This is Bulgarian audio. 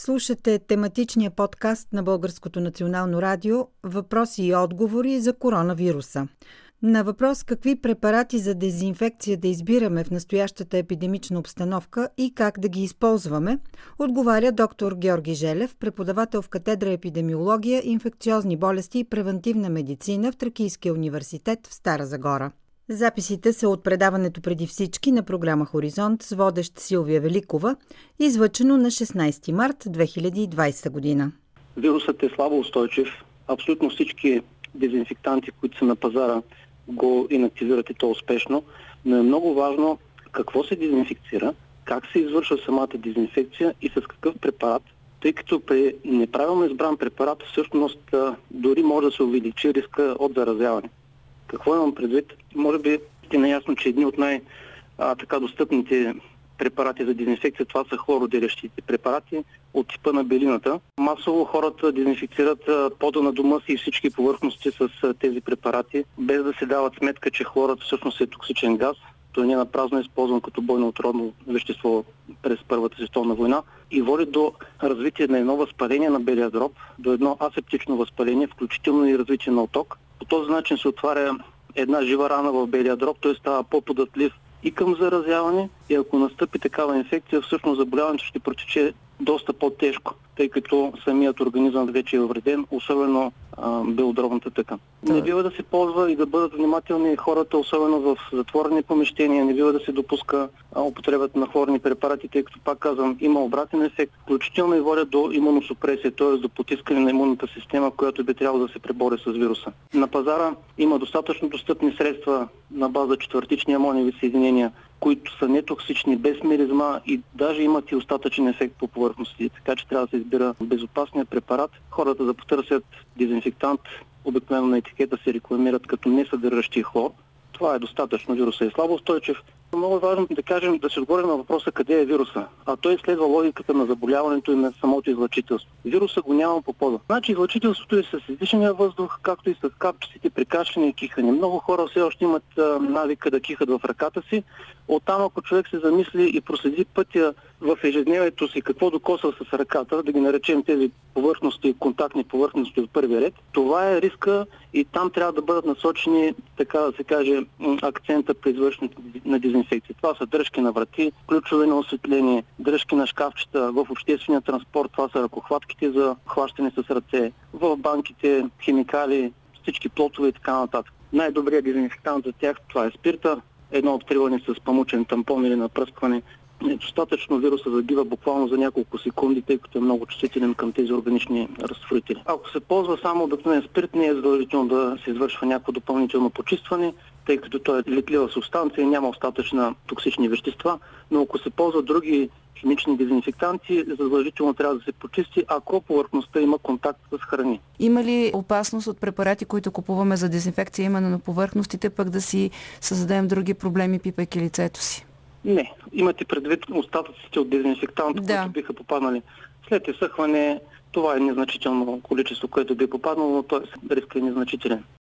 Слушате тематичния подкаст на Българското национално радио Въпроси и отговори за коронавируса. На въпрос какви препарати за дезинфекция да избираме в настоящата епидемична обстановка и как да ги използваме, отговаря доктор Георги Желев, преподавател в катедра епидемиология, инфекциозни болести и превентивна медицина в Тракийския университет в Стара Загора. Записите са от предаването преди всички на програма Хоризонт с водещ Силвия Великова, излъчено на 16 март 2020 година. Вирусът е слабо устойчив. Абсолютно всички дезинфектанти, които са на пазара, го инактивират и то успешно. Но е много важно какво се дезинфекцира, как се извършва самата дезинфекция и с какъв препарат, тъй като при неправилно избран препарат всъщност дори може да се увеличи риска от заразяване. Какво имам предвид? Може би сте наясно, че едни от най-така достъпните препарати за дезинфекция, това са хлородирещите препарати от типа на белината. Масово хората дезинфекцират пода на дома си и всички повърхности с тези препарати, без да се дават сметка, че хлорът всъщност е токсичен газ. Той не е напразно използван като бойно отродно вещество през Първата световна война и води до развитие на едно възпаление на белия дроб, до едно асептично възпаление, включително и развитие на оток. По този начин се отваря една жива рана в белия дроб, той става по-податлив и към заразяване. И ако настъпи такава инфекция, всъщност заболяването ще протече доста по-тежко, тъй като самият организъм вече е вреден, особено а, белодробната тъкан. Да. Не бива да се ползва и да бъдат внимателни хората, особено в затворени помещения, не бива да се допуска а, употребата на хлорни препарати, тъй като, пак казвам, има обратен ефект, включително и водят до имуносупресия, т.е. до потискане на имунната система, която би трябвало да се пребори с вируса. На пазара има достатъчно достъпни средства на база четвъртични амониеви съединения, които са нетоксични, без миризма и даже имат и остатъчен ефект по повърхности. Така че трябва да се избира безопасния препарат. Хората да потърсят дезинфектант, обикновено на етикета се рекламират като не съдържащи хлор. Това е достатъчно. Вируса е слабо устойчив. Много е важно да кажем, да се отговорим на въпроса къде е вируса. А той следва логиката на заболяването и на самото излъчителство. Вируса го няма по пода. Значи излъчителството е с издишания въздух, както и с капчиците при и кихане. Много хора все още имат навика да кихат в ръката си. Оттам, ако човек се замисли и проследи пътя в ежедневието си какво докосва с ръката, да ги наречем тези повърхности, контактни повърхности от първи ред, това е риска и там трябва да бъдат насочени, така да се каже, акцента при извършването на дезинфекция. Това са дръжки на врати, ключове на осветление, дръжки на шкафчета, в обществения транспорт, това са ръкохватките за хващане с ръце, в банките, химикали, всички плотове и така нататък. Най-добрият дезинфектант за тях това е спирта, едно откриване с памучен тампон или напръскване е достатъчно вируса загива буквално за няколко секунди, тъй като е много чувствителен към тези органични разтворители. Ако се ползва само обикновен спирт, не е задължително да се извършва някакво допълнително почистване, тъй като той е летлива субстанция и няма остатъчна токсични вещества, но ако се ползват други химични дезинфектанти, задължително трябва да се почисти, ако повърхността има контакт с храни. Има ли опасност от препарати, които купуваме за дезинфекция именно на повърхностите, пък да си създадем други проблеми, пипайки лицето си? Не. Имате предвид остатъците от дезинфектант, да. които биха попаднали след изсъхване. Това е незначително количество, което би попаднало, но т.е. риска е незначителен.